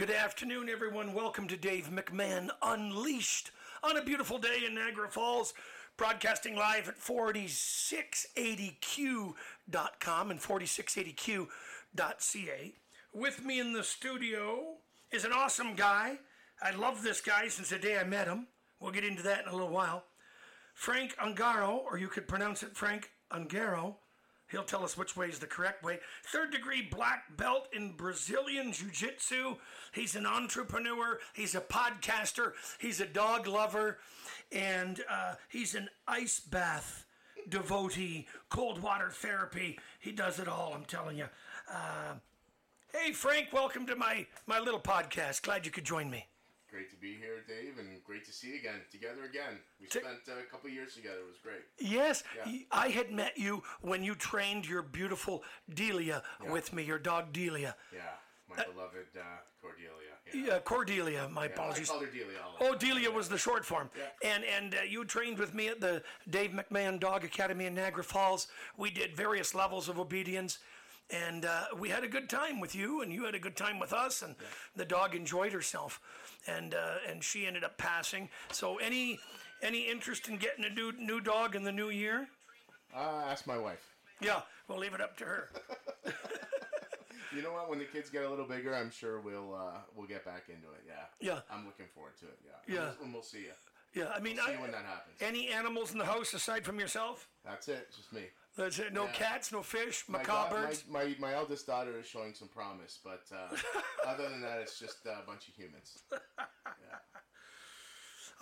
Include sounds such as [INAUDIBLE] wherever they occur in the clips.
Good afternoon, everyone. Welcome to Dave McMahon Unleashed on a beautiful day in Niagara Falls, broadcasting live at 4680q.com and 4680q.ca. With me in the studio is an awesome guy. I love this guy since the day I met him. We'll get into that in a little while. Frank Ungaro, or you could pronounce it Frank Ungaro. He'll tell us which way is the correct way. Third degree black belt in Brazilian Jiu Jitsu. He's an entrepreneur. He's a podcaster. He's a dog lover. And uh, he's an ice bath devotee, cold water therapy. He does it all, I'm telling you. Uh, hey, Frank, welcome to my, my little podcast. Glad you could join me. Great to be here, Dave, and great to see you again, together again. We spent uh, a couple years together. It was great. Yes, Yeah. I had met you when you trained your beautiful Delia Yeah. with me, your dog Delia. Yeah, my beloved uh, Cordelia. Yeah. Yeah, Cordelia, my Yeah, apologies. I called her Delia. Oh. Delia was the short form. Yeah. And and uh, you trained with me at the Dave McMahon Dog Academy in Niagara Falls. We did various levels of obedience. And uh, we had a good time with you, and you had a good time with us, and the dog enjoyed herself, and uh, and she ended up passing. So, any any interest in getting a new new dog in the new year? Uh, ask my wife. Yeah, we'll leave it up to her. [LAUGHS] [LAUGHS] You know what? When the kids get a little bigger, I'm sure we'll uh, we'll get back into it. Yeah. Yeah. I'm looking forward to it. Yeah. Yeah. And we'll, we'll see you. Yeah, I mean, See I, when that happens. any animals in the house aside from yourself? That's it. Just me. That's it. No Yeah. cats, no fish, My, macaw da- birds. my, my, my eldest daughter is showing some promise, but uh, [LAUGHS] other than that, it's just a bunch of humans. [LAUGHS]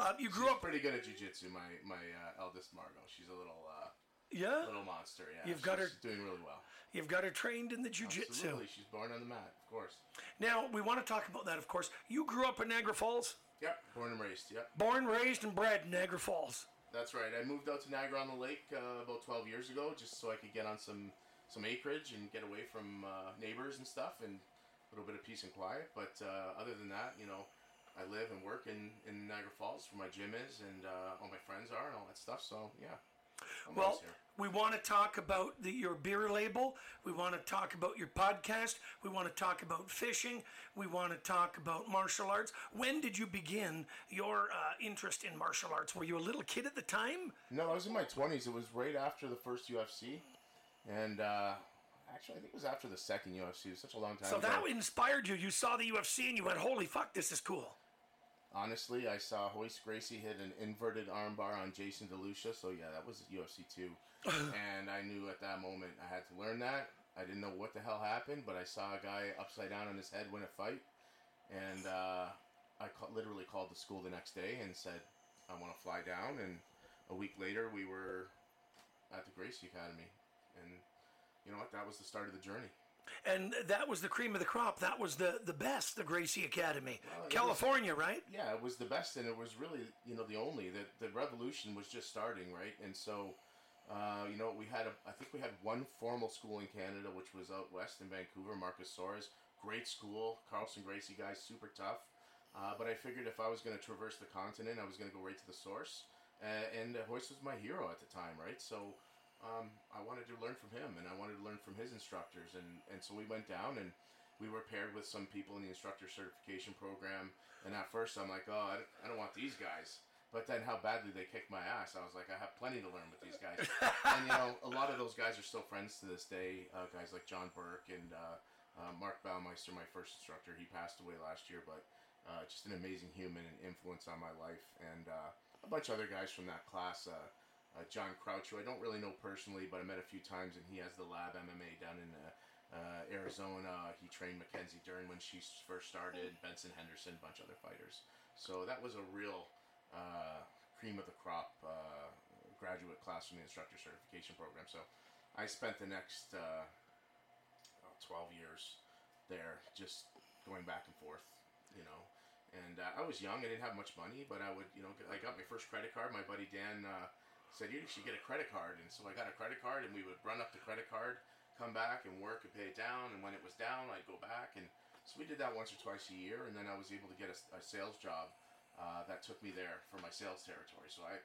Uh, you grew up, Pretty good at jujitsu. My my uh, eldest Margot. She's a little uh, yeah. little monster. Yeah. You've got her- doing really well. You've got her trained in the jujitsu. Absolutely. She's born on the mat, of course. Now we want to talk about that, of course. You grew up in Niagara Falls, Yep. Born and raised. Yep. born, raised, and bred in Niagara Falls. That's right. I moved out to Niagara on the Lake uh, about 12 years ago, just so I could get on some some acreage and get away from uh, neighbors and stuff, and a little bit of peace and quiet. But uh, other than that, you know, I live and work in, in Niagara Falls, where my gym is, and uh, all my friends are, and all that stuff. So yeah, I'm Well, always here. We want to talk about the, your beer label. We want to talk about your podcast. We want to talk about fishing. We want to talk about martial arts. When did you begin your uh, interest in martial arts? Were you a little kid at the time? No, I was in my 20s. It was right after the first UFC, and uh, actually, I think it was after the second UFC. It was such a long time So ago. that inspired you. You saw the UFC and you went, "Holy fuck, this is cool." Honestly, I saw Royce Gracie hit an inverted armbar on Jason DeLucia, so yeah, that was UFC 2. [LAUGHS] and I knew at that moment I had to learn that. I didn't know what the hell happened, but I saw a guy upside down on his head win a fight. And uh, I ca- literally called the school the next day and said, I want to fly down. And a week later, we were at the Gracie Academy. And you know what? That was the start of the journey. And that was the cream of the crop. That was the, the best, the Gracie Academy. Well, California, right? yeah, it was the best, and it was really, you know, the only. The, the revolution was just starting, right? And so, uh, you know, we had, a, I think we had one formal school in Canada, which was out west in Vancouver, Marcus Soares. Great school, Carlson Gracie guys, super tough. Uh, but I figured if I was going to traverse the continent, I was going to go right to the source. Uh, and Royce was my hero at the time, right? So um, I wanted to learn from him, and I wanted to learn from his instructors, and, and so we went down and we were paired with some people in the instructor certification program. And at first, I'm like, oh, I don't, I don't want these guys. But then, how badly they kicked my ass, I was like, I have plenty to learn with these guys. [LAUGHS] and you know, a lot of those guys are still friends to this day. Uh, guys like John Burke and uh, uh, Mark Baumeister, my first instructor, he passed away last year, but uh, just an amazing human and influence on my life. And uh, a bunch of other guys from that class. Uh, John Crouch, who I don't really know personally, but I met a few times, and he has the Lab MMA down in uh, uh, Arizona. He trained Mackenzie Dern when she first started, Benson Henderson, a bunch of other fighters. So that was a real uh, cream of the crop uh, graduate class from the instructor certification program. So I spent the next uh, oh, 12 years there just going back and forth, you know. And uh, I was young, I didn't have much money, but I would, you know, I got my first credit card. My buddy Dan uh, said, You should get a credit card. And so I got a credit card, and we would run up the credit card, come back and work and pay it down. And when it was down, I'd go back. And so we did that once or twice a year. And then I was able to get a, a sales job uh, that took me there for my sales territory. So I,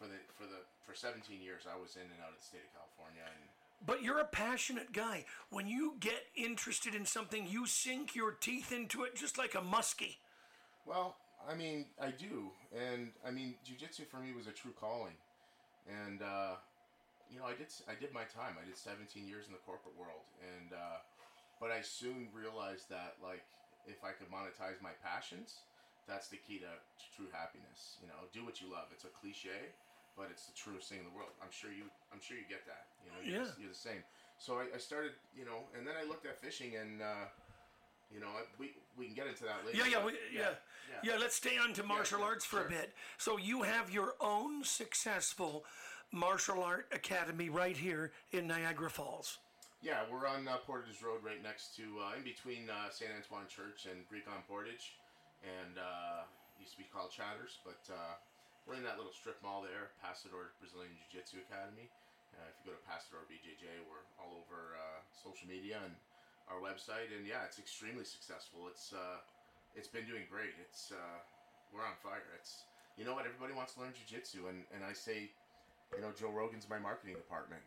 for the for the for 17 years, I was in and out of the state of California, and But you're a passionate guy. When you get interested in something, you sink your teeth into it just like a muskie. Well, I mean, I do, and I mean, jujitsu for me was a true calling, and uh, you know, I did I did my time. I did 17 years in the corporate world, and uh, but I soon realized that like if I could monetize my passions, that's the key to, to true happiness. You know, do what you love. It's a cliche, but it's the truest thing in the world. I'm sure you I'm sure you get that. You know, you're, Yeah. the, you're the same. So I, I started, you know, and then I looked at fishing, and uh, you know, we we can get into that later. Yeah, yeah, we, yeah, yeah. Let's stay on to martial yeah, arts for a bit. So you have your own successful martial art academy right here in Niagara Falls. Yeah, we're on uh, Portage Road, right next to, uh, in between uh, St. Antoine Church and Greek on Portage, and uh, used to be called Chatters, but uh, we're in that little strip mall there, Pasador Brazilian Jiu Jitsu Academy. Uh, if you go to Pasador BJJ, we're all over uh, social media and our website, and yeah, it's extremely successful. It's uh, it's been doing great. It's uh, we're on fire. It's you know what everybody wants to learn jiu-jitsu, and and I say, you know, Joe Rogan's my marketing department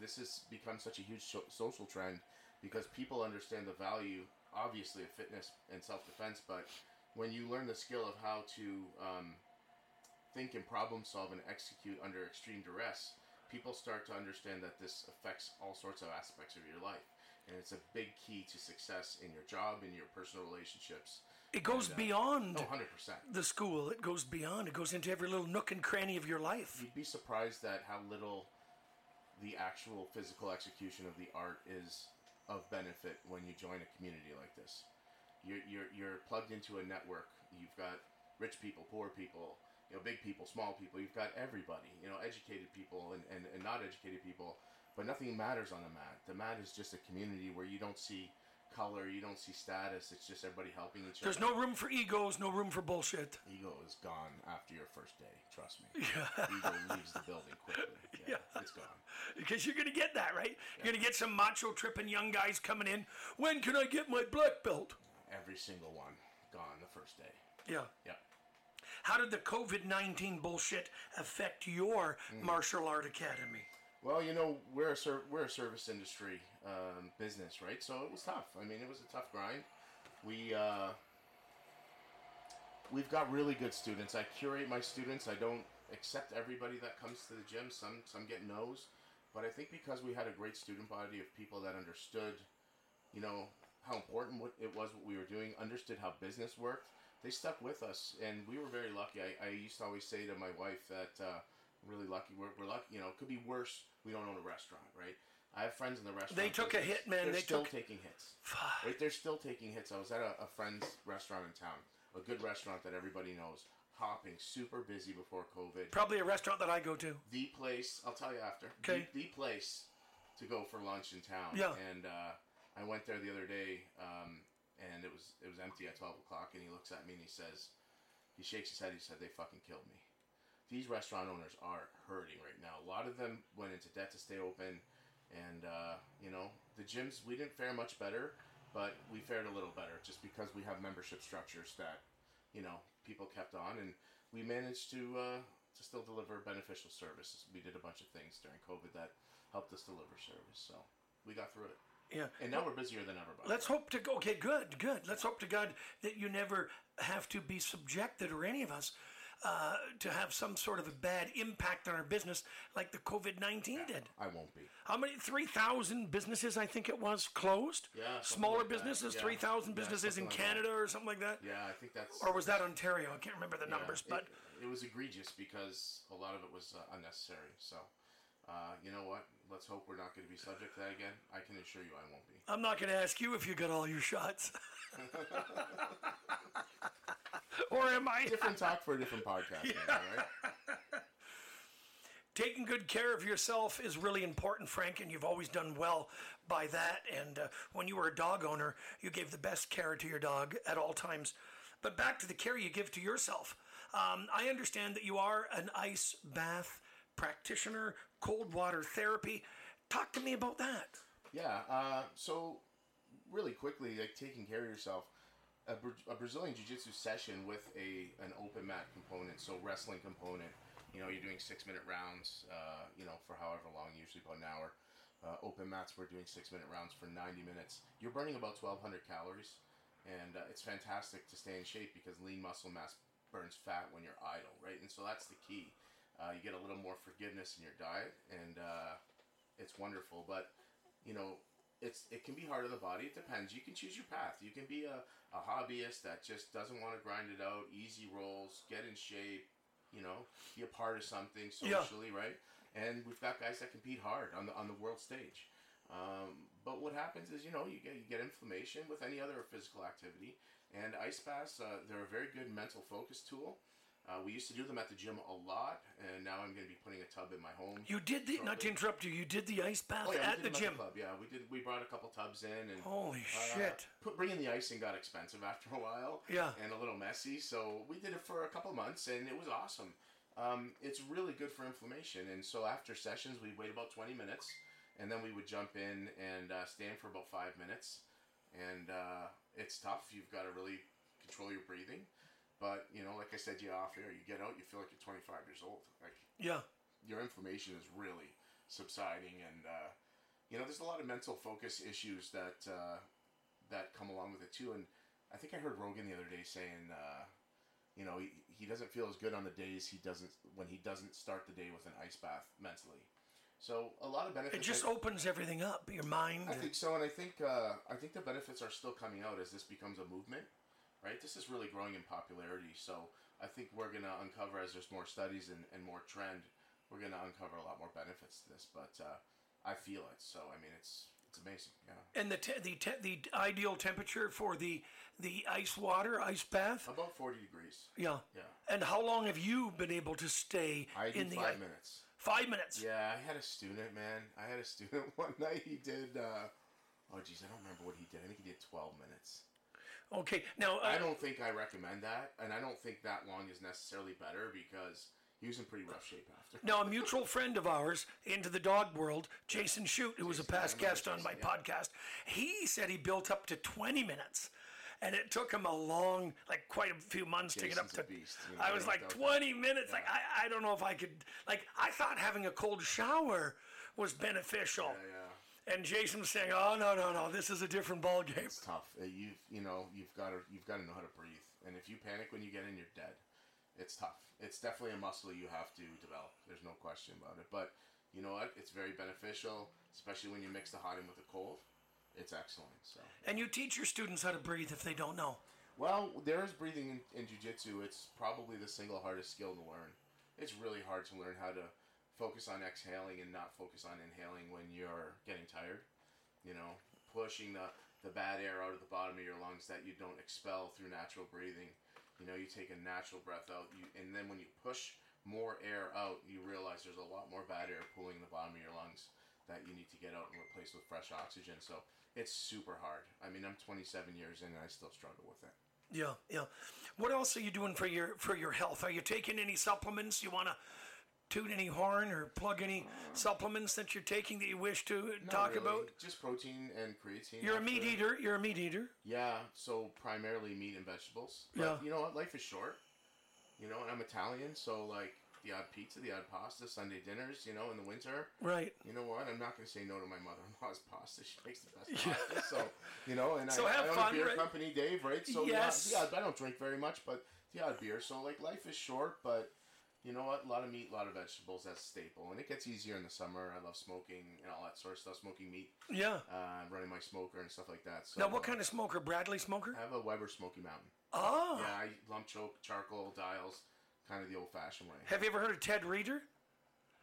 this has become such a huge so- social trend because people understand the value, obviously, of fitness and self defense. But when you learn the skill of how to um, think and problem solve and execute under extreme duress, people start to understand that this affects all sorts of aspects of your life. And it's a big key to success in your job, in your personal relationships. It goes And, uh, beyond Oh, 100%. the school. It goes beyond. It goes into every little nook and cranny of your life. You'd be surprised at how little the actual physical execution of the art is of benefit when you join a community like this. You're, you're, you're plugged into a network. You've got rich people, poor people, you know, big people, small people. You've got everybody, you know, educated people and, and, and not educated people. But nothing matters on the mat. The mat is just a community where you don't see color, you don't see status. It's just everybody helping each There's other. There's no room for egos, no room for bullshit. Ego is gone after your first day. Trust me. [LAUGHS] Yeah. Ego leaves the building quickly. [LAUGHS] Yeah, it's gone. Because you're going to get that, right? You're going to get some macho tripping young guys coming in. When can I get my black belt? Every single one gone the first day. Yeah. Yeah. How did the COVID 19 bullshit affect your Mm. martial art academy? Well, you know, we're a ser- we're a service industry um, business, right? So it was tough. I mean, it was a tough grind. We uh, we've got really good students. I curate my students. I don't accept everybody that comes to the gym. Some some get no's, but I think because we had a great student body of people that understood, you know, how important it was what we were doing, understood how business worked. They stuck with us, and we were very lucky. I, I used to always say to my wife that uh, really lucky. We're, we're lucky. You know, it could be worse. We don't own a restaurant, right? I have friends in the restaurant. They took a hit, man. They're They still took- taking hits. Fuck. Right? They're still taking hits. I was at a, a friend's restaurant in town, a good restaurant that everybody knows, hopping, super busy before COVID. Probably a restaurant that I go to. The place, I'll tell you after. Okay. The, the place to go for lunch in town. Yeah. And uh, I went there the other day, um, and it was it was empty at twelve o'clock. And he looks at me and he says, he shakes his head. He said, "They fucking killed me." These restaurant owners are hurting right now. A lot of them went into debt to stay open, and uh, you know the gyms. We didn't fare much better, but we fared a little better just because we have membership structures that you know people kept on, and we managed to uh, to still deliver beneficial services. We did a bunch of things during COVID that helped us deliver service, so we got through it. Yeah. And now we're busier than ever. Let's hope to go. Okay, good, good. Let's hope to God that you never have to be subjected, or any of us, uh, to have some sort of a bad impact on our business like the COVID 19 did. I won't be. How many? 3,000 businesses, I think it was, closed? Yeah, Smaller like businesses, Yeah. 3,000 Yeah, businesses in something like that. Canada or something like that? Yeah, I think that's. Or was that Ontario? I can't remember the yeah, numbers, it- but it, was egregious because a lot of it was uh, unnecessary. So, uh, you know what? Let's hope we're not going to be subject to that again. I can assure you, I won't be. I'm not going to ask you if you got all your shots. [LAUGHS] or am I? Different talk for a different podcast. maybe, right? [LAUGHS] Taking good care of yourself is really important, Frank, and you've always done well by that. And uh, when you were a dog owner, you gave the best care to your dog at all times. But back to the care you give to yourself. Um, I understand that you are an ice bath practitioner, cold water therapy. Talk to me about that. Yeah. Uh, so, really quickly, like taking care of yourself, a, a Brazilian Jiu-Jitsu session with a an open mat component, so wrestling component. You know, you're doing six minute rounds. Uh, you know, for however long, usually about an hour. Uh, open mats, we're doing six minute rounds for 90 minutes. You're burning about 1,200 calories, and uh, it's fantastic to stay in shape because lean muscle mass burns fat when you're idle, right? And so that's the key. Uh, you get a little more forgiveness in your diet, and uh, it's wonderful. But you know, it's it can be hard on the body. It depends. You can choose your path. You can be a, a hobbyist that just doesn't want to grind it out, easy rolls, get in shape, you know, be a part of something Yeah. socially, right? And we've got guys that compete hard on the on the world stage. Um, but what happens is, you know, you get you get inflammation with any other physical activity. And ice baths, uh, they're a very good mental focus tool. Uh, we used to do them at the gym a lot, and now I'm going to be putting a tub in my home. You did the not to interrupt you. You did the ice bath Oh yeah, at the did them gym. club. Yeah, we did. We brought a couple tubs in, and Holy uh, shit! Put, bringing the icing got expensive [LAUGHS] after a while. Yeah. And a little messy, so we did it for a couple months, and it was awesome. Um, it's really good for inflammation, and so after sessions, we'd wait about twenty minutes, and then we would jump in and uh, stand for about five minutes. And uh, it's tough. You've got to really control your breathing. But you know, like I said, you off air, you get out, you feel like you're 25 years old. Like Yeah, your inflammation is really subsiding, and uh, you know there's a lot of mental focus issues that uh, that come along with it too. And I think I heard Rogan the other day saying, uh, you know, he, he doesn't feel as good on the days he doesn't when he doesn't start the day with an ice bath mentally. So a lot of benefits. it just I- opens everything up. Your mind. I think so, and I think uh, I think the benefits are still coming out as this becomes a movement, right? This is really growing in popularity. So I think we're gonna uncover as there's more studies and, and more trend, we're gonna uncover a lot more benefits to this. But uh, I feel it. So I mean, it's it's amazing. Yeah. and the te- the te- the ideal temperature for the the ice water ice bath. About forty degrees. Yeah. Yeah. And how long have you been able to stay I in the five i- minutes. Five minutes. Yeah, I had a student, man. I had a [LAUGHS] student one night. He did. Uh, oh, geez, I don't remember what he did. I think he did twelve minutes. Okay. Now, uh, I don't think I recommend that, and I don't think that long is necessarily better because he was in pretty rough shape after. Now, a mutual friend of ours into the dog world, Jason Shute, who was a past guest on my yeah. podcast, he said he built up to 20 minutes. And it took him a long, like quite a few months to get up to. beast, you know, I was like doubt 20 minutes. Like I, I don't know if I could. Like I thought having a cold shower was beneficial. Yeah, yeah. And Jason was saying, "Oh no, no, no! This is a different ball game." It's tough. Uh, You've you know you've got to you've got to know how to breathe, and if you panic when you get in, you're dead. It's tough. It's definitely a muscle you have to develop. There's no question about it. But you know what? It's very beneficial, especially when you mix the hot in with the cold. It's excellent. So. And you teach your students how to breathe if they don't know. Well, there is breathing in, in jujitsu. It's probably the single hardest skill to learn. It's really hard to learn how to focus on exhaling and not focus on inhaling when you're getting tired. You know, pushing the, the bad air out of the bottom of your lungs that you don't expel through natural breathing. You know, you take a natural breath out, you, and then when you push more air out, you realize there's a lot more bad air pulling the bottom of your lungs that you need to get out and replace with fresh oxygen. So it's super hard. I mean, I'm 27 years in and I still struggle with it. Yeah, yeah. What else are you doing for your for your health? Are you taking any supplements? You want to toot any horn or plug any supplements that you're taking that you wish to Not talk really. about? just protein and creatine. You're a after- meat eater. You're a meat eater. Yeah, so primarily meat and vegetables. But Yeah. you know what? Life is short. You know, and I'm Italian, so like the odd pizza, the odd pasta, Sunday dinners. You know, in the winter. Right. You know what? I'm not going to say no to my mother-in-law's [LAUGHS] pasta. She makes the best [LAUGHS] pasta. So you know, and So I, have I own fun, a beer right? company, Dave. Right? So Yes. yeah, yeah, I don't drink very much, but the odd beer. So like, life is short, but. You know what? A lot of meat, a lot of vegetables. That's a staple, and it gets easier in the summer. I love smoking and all that sort of stuff. Smoking meat, Yeah. uh, running my smoker and stuff like that. So, Now, what uh, kind of smoker? Bradley smoker? I have a Weber Smoky Mountain. Oh. Yeah, I lump choke, charcoal, dials, kind of the old-fashioned way. Have you ever heard of Ted Reader?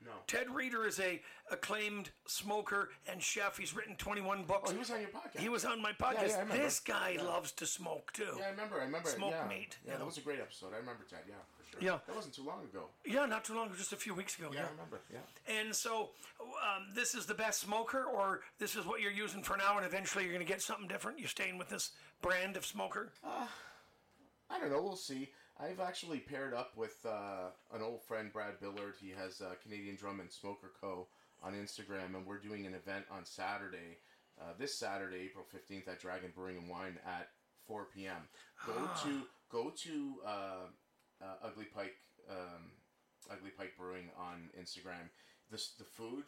No. Ted Reader is a acclaimed smoker and chef. He's written 21 books. Oh, he was on your podcast. He was on my podcast. yeah, remember. this guy Yeah. loves to smoke too. Yeah, I remember. I remember. Smoked yeah. meat, Yeah, that was a great episode. I remember Ted. Yeah. Yeah. That wasn't too long ago. Yeah, not too long, just a few weeks ago. Yeah, Yeah. I remember. Yeah. And so, um, this is the best smoker, or this is what you're using for now, and eventually you're going to get something different. You're staying with this brand of smoker. I don't know. We'll see. I've actually paired up with uh, an old friend, Brad Billard. He has uh, Canadian Drum and Smoker Co. on Instagram, and we're doing an event on Saturday, uh, this Saturday, April fifteenth, at Dragon Brewing and Wine at four p.m. Go to go to uh, Ugly Pike, um, Ugly Pike Brewing on Instagram. This the food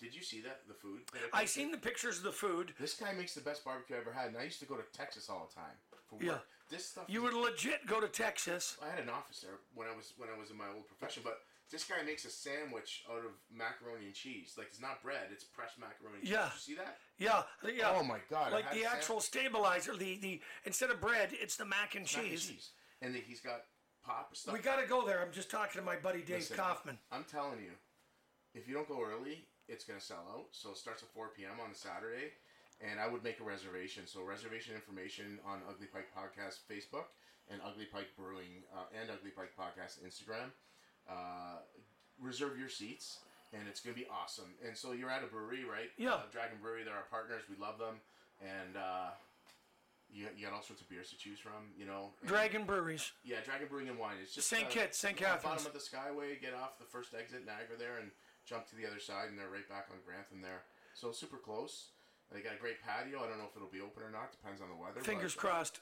Did you see that the food? that I seen the pictures of the food. This guy makes the best barbecue I ever had, and I used to go to Texas all the time for work. Yeah. This stuff. You would legit go to Texas. I had an office there when I was when I was in my old profession, but this guy makes a sandwich out of macaroni and cheese. Like it's not bread; it's pressed macaroni. and cheese. Yeah. Did you see that? Yeah, yeah. Oh my God, Like the actual stabilizer, the the instead of bread, it's the mac and Mac and cheese. cheese, and then he's got pop stuff. We got to go there. I'm just talking to my buddy Dave Listen, Kaufman. I'm telling you, if you don't go early, it's gonna sell out. So it starts at 4 p.m. on a Saturday, and I would make a reservation. So reservation information on Ugly Pike Podcast Facebook and Ugly Pike Brewing uh, and Ugly Pike Podcast Instagram. Uh, reserve your seats, and it's gonna be awesome. And so you're at a brewery, right? Yeah. Uh, Dragon Brewery. They're our partners. We love them, and. You, you got all sorts of beers to choose from, you know. and- Dragon Breweries. yeah, Dragon Brewing and Wine. It's just St. Kitts, St. Catharines. Bottom of the Skyway. Get off the first exit Niagara there, and jump to the other side, and they're right back on Grantham there. So super close. They got a great patio. I don't know if it'll be open or not. Depends on the weather. Fingers but, crossed.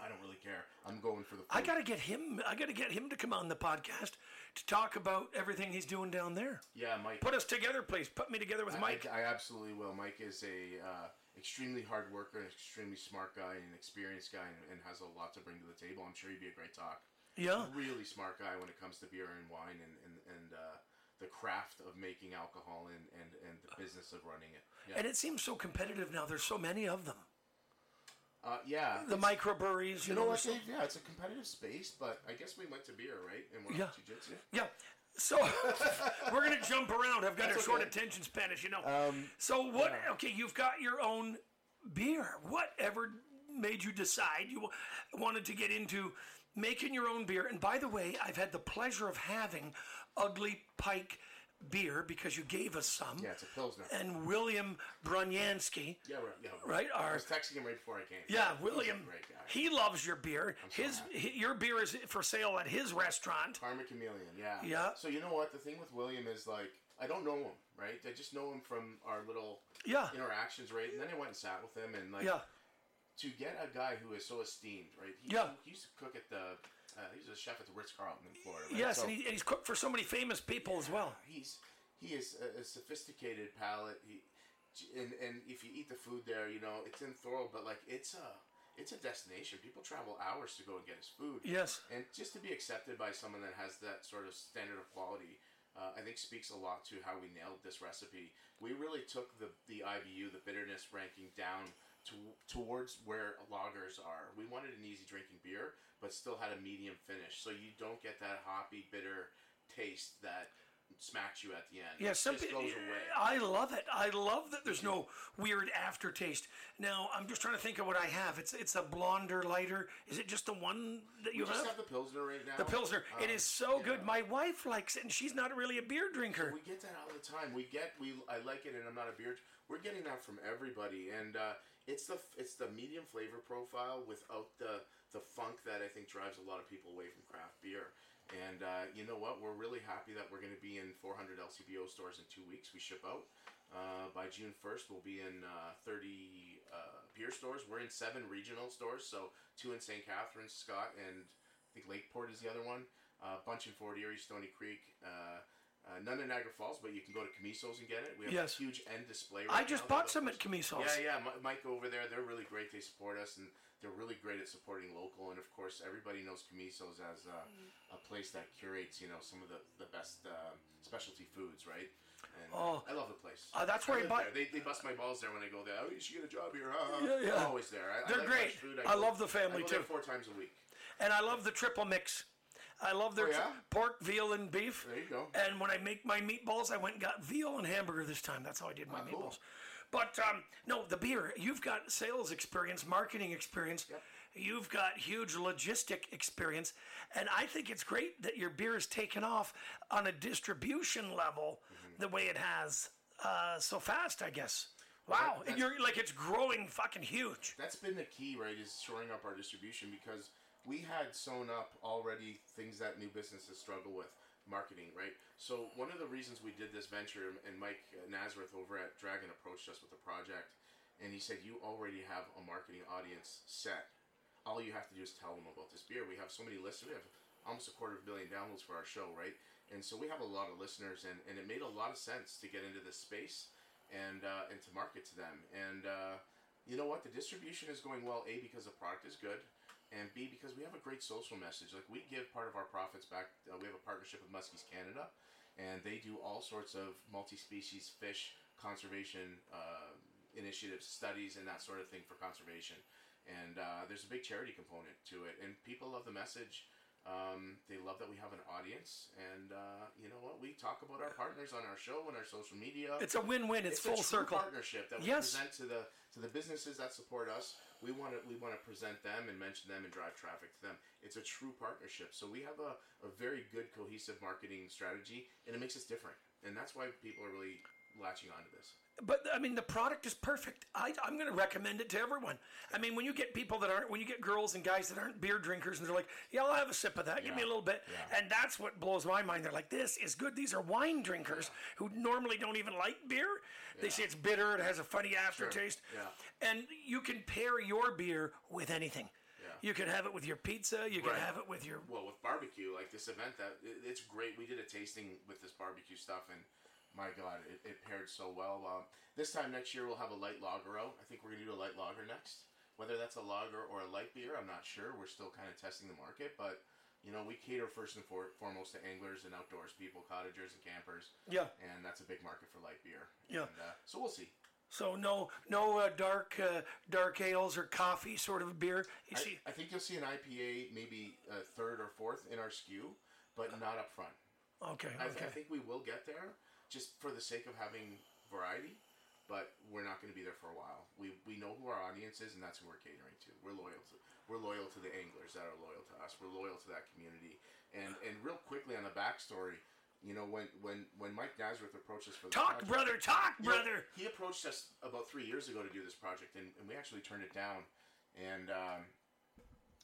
I don't really care. I'm going for the. Food. I got to get him. I got to get him to come on the podcast to talk about everything he's doing down there. Yeah, Mike. Put us together, please. Put me together with I- Mike. I, I absolutely will. Mike is a uh, extremely hard worker, an extremely smart guy, and an experienced guy, and, and has a lot to bring to the table. I'm sure he'd be a great talk. yeah. really smart guy when it comes to beer and wine and and, and uh, the craft of making alcohol and, and, and the business of running it. Yeah, And it seems so competitive now. There's so many of them. uh, yeah. The microbreweries, you, you know what? Yeah, it's a competitive space, but I guess we went to beer, right? And we're Yeah. not jujitsu. Yeah. So [LAUGHS] we're gonna jump around. I've got a short okay. attention span, as you know. Um, so what? yeah. Okay, you've got your own beer. Whatever made you decide you wanted to get into making your own beer? And by the way, I've had the pleasure of having Ugly Pike beer because you gave us some. Yeah, it's a pilsner. And William Brunyansky, yeah, right. Yeah, right? I was texting him right before I came. yeah, He's a William. great guy. He loves your beer. so His happy. hi- your beer is for sale at his restaurant. Karma Chameleon, yeah. Yeah. So you know what? The thing with William is like I don't know him, right? I just know him from our little Yeah. interactions, right? And then I went and sat with him, and like Yeah. to get a guy who is so esteemed, right? He, Yeah. He used to cook at the. Uh, he was a chef at the Ritz Carlton in Florida. Right? Yes, So and, he, and he's cooked for so many famous people as well. he's he is a, a sophisticated palate. He and and if you eat the food there, you know it's in Thorold, but like it's a it's a destination. People travel hours to go and get his food. Yes. And just to be accepted by someone that has that sort of standard of quality, uh, I think speaks a lot to how we nailed this recipe. We really took the, the IBU, the bitterness ranking, down to, towards where lagers are. We wanted an easy drinking beer, but still had a medium finish, so you don't get that hoppy, bitter taste that smacks you at the end. Yeah, it some just goes away. I love it. I love that there's no weird aftertaste. Now I'm just trying to think of what I have. It's it's a blonder, lighter. Is it just the one that you We just have? have the pilsner right now. The pilsner. it Um, is so yeah. good. My wife likes it, and she's not really a beer drinker. We get that all the time. We get we I like it, and I'm not a beer. We're getting that from everybody, and uh, it's the it's the medium flavor profile without the the funk that I think drives a lot of people away from craft beer. And uh, you know what? We're really happy that we're going to be in 400 LCBO stores in two weeks. We ship out. Uh, by June 1st, we'll be in uh, 30 uh, beer stores. We're in seven regional stores, so two in St. Catharines, Scott, and I think Lakeport is the other one. A bunch in Fort Erie, Stoney Creek. Uh, uh, none in Niagara Falls, but you can go to Commisso's and get it. We have Yes. a huge end display. Right I just now bought some at Commisso's. Yeah, yeah. Mi- Mike over there, they're really great. They support us, and they're really great at supporting local. And of course, everybody knows Commisso's as uh, a place that curates, you know, some of the the best um specialty foods, right? And Oh. I love the place. Uh, that's where I buy-. They, they bust my balls there when I go there. Oh, you should get a job here. Yeah, yeah. I'm always there. I, I They're like great. Food. I go- love the family, I too. Four times a week. And I love the triple mix. I love their Oh, yeah? pork, veal, and beef. There you go. And when I make my meatballs, I went and got veal and hamburger this time. That's how I did my Oh, cool. meatballs. But um, no, the beer. You've got sales experience, marketing experience. Yep. You've got huge logistic experience, and I think it's great that your beer is taken off on a distribution level Mm-hmm. the way it has uh, so fast. I guess. Wow, you're like it's growing fucking huge. that's been the key, right? Is shoring up our distribution because we had sewn up already things that new businesses struggle with, marketing, right? So one of the reasons we did this venture, and Mike uh, Nazareth over at Dragon approached us with the project, and he said, "You already have a marketing audience set. All you have to do is tell them about this beer. We have so many listeners. We have almost a quarter of a billion downloads for our show, right? and so we have a lot of listeners, and, and it made a lot of sense to get into this space and uh, and to market to them. And uh, you know what, the distribution is going well. A because the product is good, and B because we have a great social message. Like we give part of our profits back. Uh, we have a partnership with Muskies Canada, and they do all sorts of multi-species fish conservation uh, initiatives, studies, and that sort of thing for conservation. And uh, there's a big charity component to it, and people love the message. Um, they love that we have an audience, and uh, you know what? We talk about our partners on our show and our social media. It's a win-win. It's, It's full circle. partnership that we Yes. present to the to the businesses that support us. We want to we want to present them and mention them and drive traffic to them. It's a true partnership. So we have a, a very good cohesive marketing strategy, and it makes us different. And that's why people are really latching onto this. But I mean, the product is perfect. I, I'm going to recommend it to everyone. I mean, when you get people that aren't, when you get girls and guys that aren't beer drinkers, and they're like, "Yeah, I'll have a sip of that. Give me a little bit," Yeah. and that's what blows my mind. They're like, "This is good." These are wine drinkers who normally don't even like beer. They say it's bitter. It has a funny aftertaste. Yeah. And you can pair your beer with anything. Yeah. You can have it with your pizza. You can have it with your. Well, with barbecue, like this event, that it's great. We did a tasting with this barbecue stuff, and my God, it, it paired so well. Um, this time next year, we'll have a light lager out. I think we're gonna do a light lager next. Whether that's a lager or a light beer, I'm not sure. We're still kind of testing the market, but you know, we cater first and for, foremost to anglers and outdoors people, cottagers and campers, Yeah. and that's a big market for light beer. Yeah. And, uh, so we'll see. So no, no uh, dark, uh, dark ales or coffee sort of beer. You I, see, I think you'll see an IPA maybe uh, third or fourth in our skew, but not up front. okay, I, okay. I think we will get there, just for the sake of having variety. But we're not going to be there for a while. We, we know who our audience is, and that's who we're catering to. We're loyal to we're loyal to the anglers that are loyal to us. We're loyal to that community. And and real quickly on the backstory, you know when when when Mike Nazareth approached us for the Talk, project, brother, talk, brother. he approached us about three years ago to do this project, and, and we actually turned it down. And um,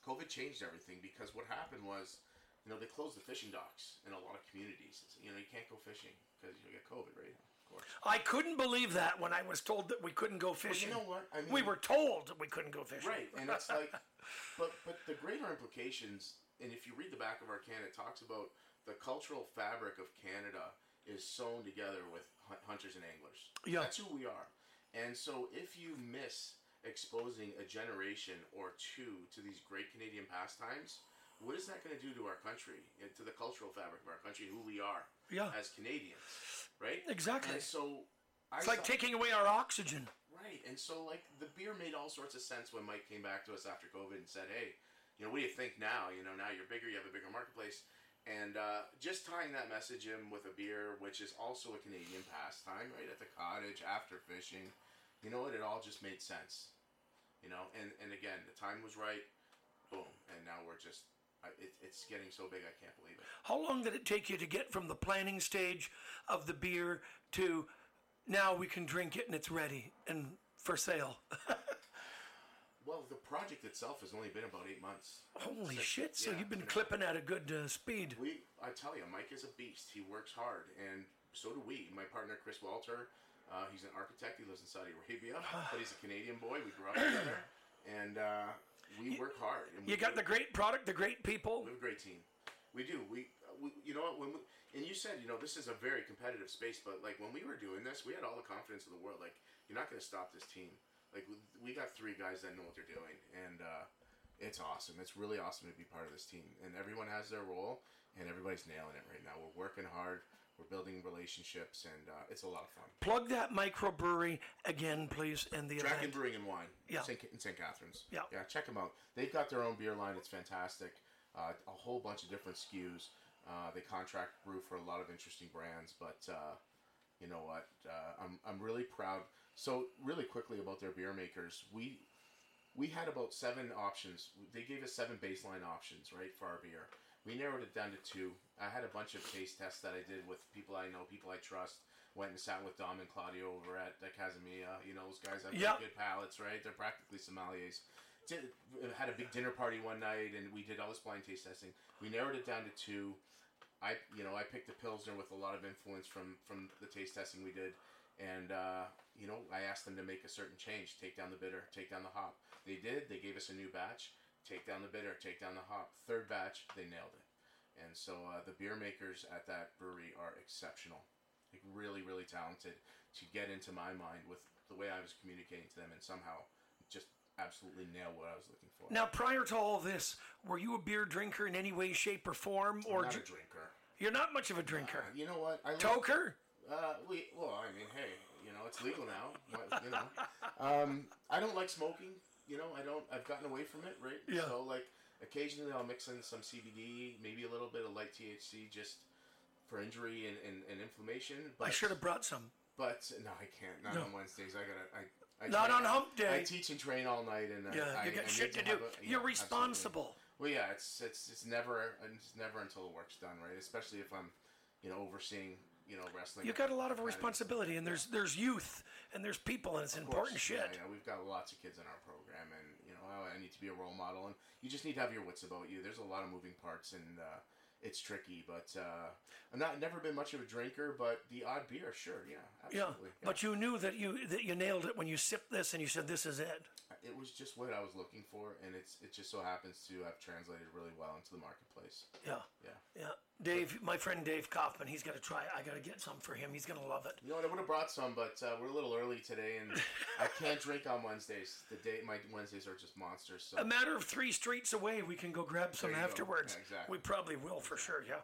COVID changed everything because what happened was, you know, they closed the fishing docks in a lot of communities. You know, you can't go fishing because you get COVID, right? Of course. I couldn't believe that when I was told that we couldn't go fishing. you know what? I mean, we were told that we couldn't go fishing. right, and it's like, [LAUGHS] but but the greater implications, and if you read the back of our can, it talks about the cultural fabric of Canada is sewn together with hunters and anglers. Yeah. that's who we are. And so, if you miss exposing a generation or two to these great Canadian pastimes, what is that going to do to our country, and to the cultural fabric of our country, who we are Yeah. as Canadians, right? Exactly. And so, I It's like saw- taking away our oxygen. Right, and so like the beer made all sorts of sense when Mike came back to us after COVID and said, "Hey, you know, what do you think now? You know, now you're bigger, you have a bigger marketplace." And uh, just tying that message in with a beer, which is also a Canadian pastime, right at the cottage after fishing, you know what? It all just made sense, you know. And and again, the time was right. Boom, and now we're just. I It, it's getting so big, I can't believe it. How long did it take you to get from the planning stage of the beer to now we can drink it and it's ready and for sale? [LAUGHS] Well, the project itself has only been about eight months. Holy Six- shit! So yeah, you've been you know. clipping at a good uh, speed. We, I tell you, Mike is a beast. He works hard, and so do we. My partner Chris Walter, uh, he's an architect. He lives in Saudi Arabia, [SIGHS] but he's a Canadian boy. We grew up together, and uh, we work hard. And You got do- the great product, the great people. we have a great team. We do. We, we you know what? When we, and you said, you know, this is a very competitive space, but like when we were doing this, we had all the confidence in the world. Like you're not going to stop this team. Like we, we got three guys that know what they're doing, and uh, it's awesome. It's really awesome to be part of this team, and everyone has their role, and everybody's nailing it right now. We're working hard. We're building relationships, and uh, it's a lot of fun. Plug that microbrewery again, please, and the Dragon event. Brewing and Wine Yeah. St. in St. Catharines. Yeah. Yeah, check them out. They've got their own beer line. It's fantastic. Uh, a whole bunch of different SKUs. Uh, they contract brew for a lot of interesting brands, but uh, you know what? Uh, I'm, I'm really proud. So really quickly about their beer makers, we we had about seven options. They gave us seven baseline options, right, for our beer. We narrowed it down to two. I had a bunch of taste tests that I did with people I know, people I trust. Went and sat with Dom and Claudio over at uh, Casamia. You know, those guys have Yeah. good palates, right? They're practically sommeliers. Did, had a big dinner party one night, and we did all this blind taste testing. We narrowed it down to two. I, you know, I picked a pilsner with a lot of influence from from the taste testing we did, and uh, you know, I asked them to make a certain change, take down the bitter, take down the hop. They did. They gave us a new batch. Take down the bitter, take down the hop. Third batch, they nailed it. And so uh, the beer makers at that brewery are exceptional, like really, really talented to get into my mind with the way I was communicating to them and somehow just absolutely nail what I was looking for. Now, prior to all this, were you a beer drinker in any way, shape, or form, I'm or not ju- a drinker. you're not much of a drinker? Uh, you know what? I like- Toker? Uh, we well, I mean, hey, you know, it's legal now. You know, um, I don't like smoking. You know, I don't. I've gotten away from it, right? Yeah. So like, occasionally I'll mix in some CBD, maybe a little bit of light THC, just for injury and, and, and inflammation. But I should have brought some. But no, I can't. Not No. on Wednesdays. I gotta. I. I Not train- on hump day. I teach and train all night, and uh, Yeah, I, you got I shit to do. a- yeah, You're absolutely. responsible. Well, yeah, it's it's it's never it's never until the work's done, right? Especially if I'm, you know, overseeing you know wrestling. You got a lot of responsibility, and there's there's youth, and there's people, and it's important shit. Yeah, yeah, we've got lots of kids in our program, and you know, I, I need to be a role model, and you just need to have your wits about you. There's a lot of moving parts, and uh, it's tricky. But uh, I'm not never been much of a drinker, but the odd beer, sure, yeah, Yeah, yeah. but you knew that you that you nailed it when you sipped this, and you said, "This is it." It was just what I was looking for, and it's it just so happens to have translated really well into the marketplace. Yeah, Yeah. yeah. Dave, my friend Dave Kaufman, he's got to try. I got to get some for him. He's gonna love it. You know what? I would have brought some, but uh, we're a little early today, and [LAUGHS] I can't drink on Wednesdays. The day my Wednesdays are just monsters. So A matter of three streets away, we can go grab some There you go. afterwards. Yeah, exactly. We probably will for sure. Yeah.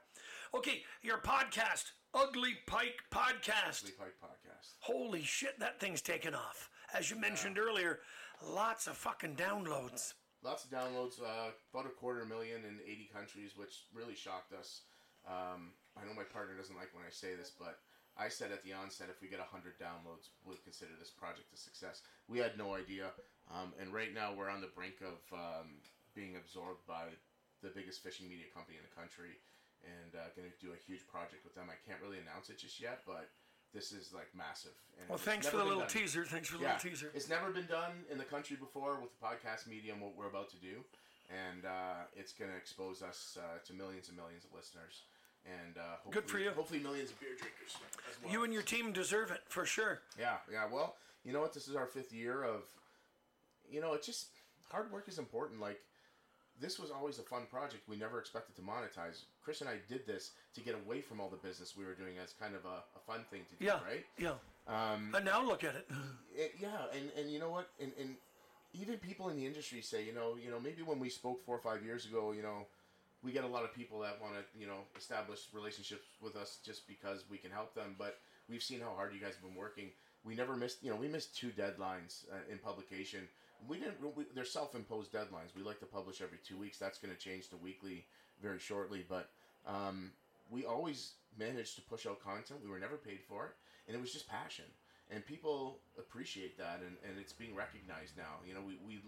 Okay, your podcast, Ugly Pike Podcast. Lee Pike podcast. Holy shit, that thing's taken off. As you mentioned earlier, lots of fucking downloads. Lots of downloads, uh, about a quarter million in 80 countries, which really shocked us. Um, I know my partner doesn't like when I say this, but I said at the onset if we get 100 downloads, we'll consider this project a success. We had no idea. Um, and right now we're on the brink of um, being absorbed by the biggest fishing media company in the country and uh, going to do a huge project with them. I can't really announce it just yet, but this is like massive. And Well, thanks for the little done. teaser. Thanks for the Yeah, little teaser. it's never been done in the country before with the podcast medium. What we're about to do, and uh, it's going to expose us uh, to millions and millions of listeners, and uh, hopefully, Good for you. Hopefully, millions of beer drinkers as well. You and your team deserve it for sure. yeah, yeah. Well, you know what? This is our fifth year of, you know, it's just hard work is important. Like this was always a fun project. We never expected to monetize. Chris and I did this to get away from all the business we were doing as kind of a, a fun thing to do, Yeah. right? Yeah. Um, And now look at it. it, yeah, and, and you know what? And, and even people in the industry say, you know, you know, maybe when we spoke four or five years ago, you know, we get a lot of people that want to, you know, establish relationships with us just because we can help them. But we've seen how hard you guys have been working. We never missed, you know, we missed two deadlines uh, in publication. We didn't. We, they're self-imposed deadlines. We like to publish every two weeks. That's going to change to weekly very shortly. But um, we always managed to push out content. We were never paid for it, and it was just passion. And people appreciate that, and, and it's being recognized now. You know, we we,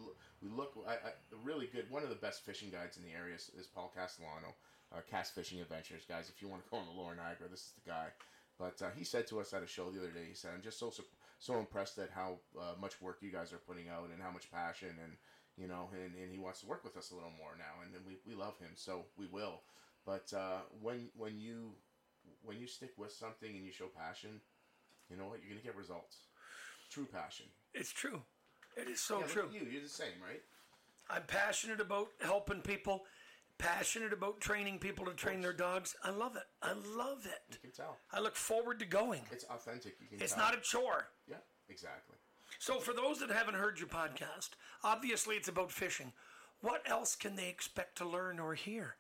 we look I, I, really good. One of the best fishing guides in the area is, is Paul Castellano, uh, Cast Fishing Adventures, guys. If you want to go on the Lower Niagara, this is the guy. But uh, he said to us at a show the other day, he said, "I'm just so so, impressed at how uh, much work you guys are putting out, and how much passion, and you know, and, and he wants to work with us a little more now, and, and we, we love him, so we will. But uh, when when you when you stick with something and you show passion, you know what? You're gonna get results. True passion. It's true. It is so yeah, true. You. You're the same, right? I'm passionate about helping people, passionate about training people to train their dogs. I love it. I love it. You can tell. I look forward to going. It's authentic. You can It's tell. not a chore. Yeah, exactly. So, for those that haven't heard your podcast, obviously it's about fishing. What else can they expect to learn or hear?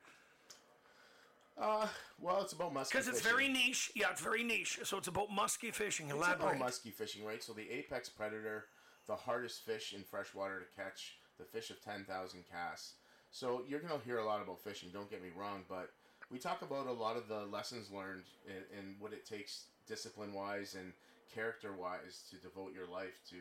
Uh, well, it's about musky Because it's very niche. Yeah, it's very niche. So, it's about musky fishing. It's Elaborate. about musky fishing, right? So the apex predator, the hardest fish in freshwater to catch, the fish of 10,000 casts. So you're going to hear a lot about fishing, don't get me wrong, but we talk about a lot of the lessons learned and, and what it takes discipline-wise and character-wise to devote your life to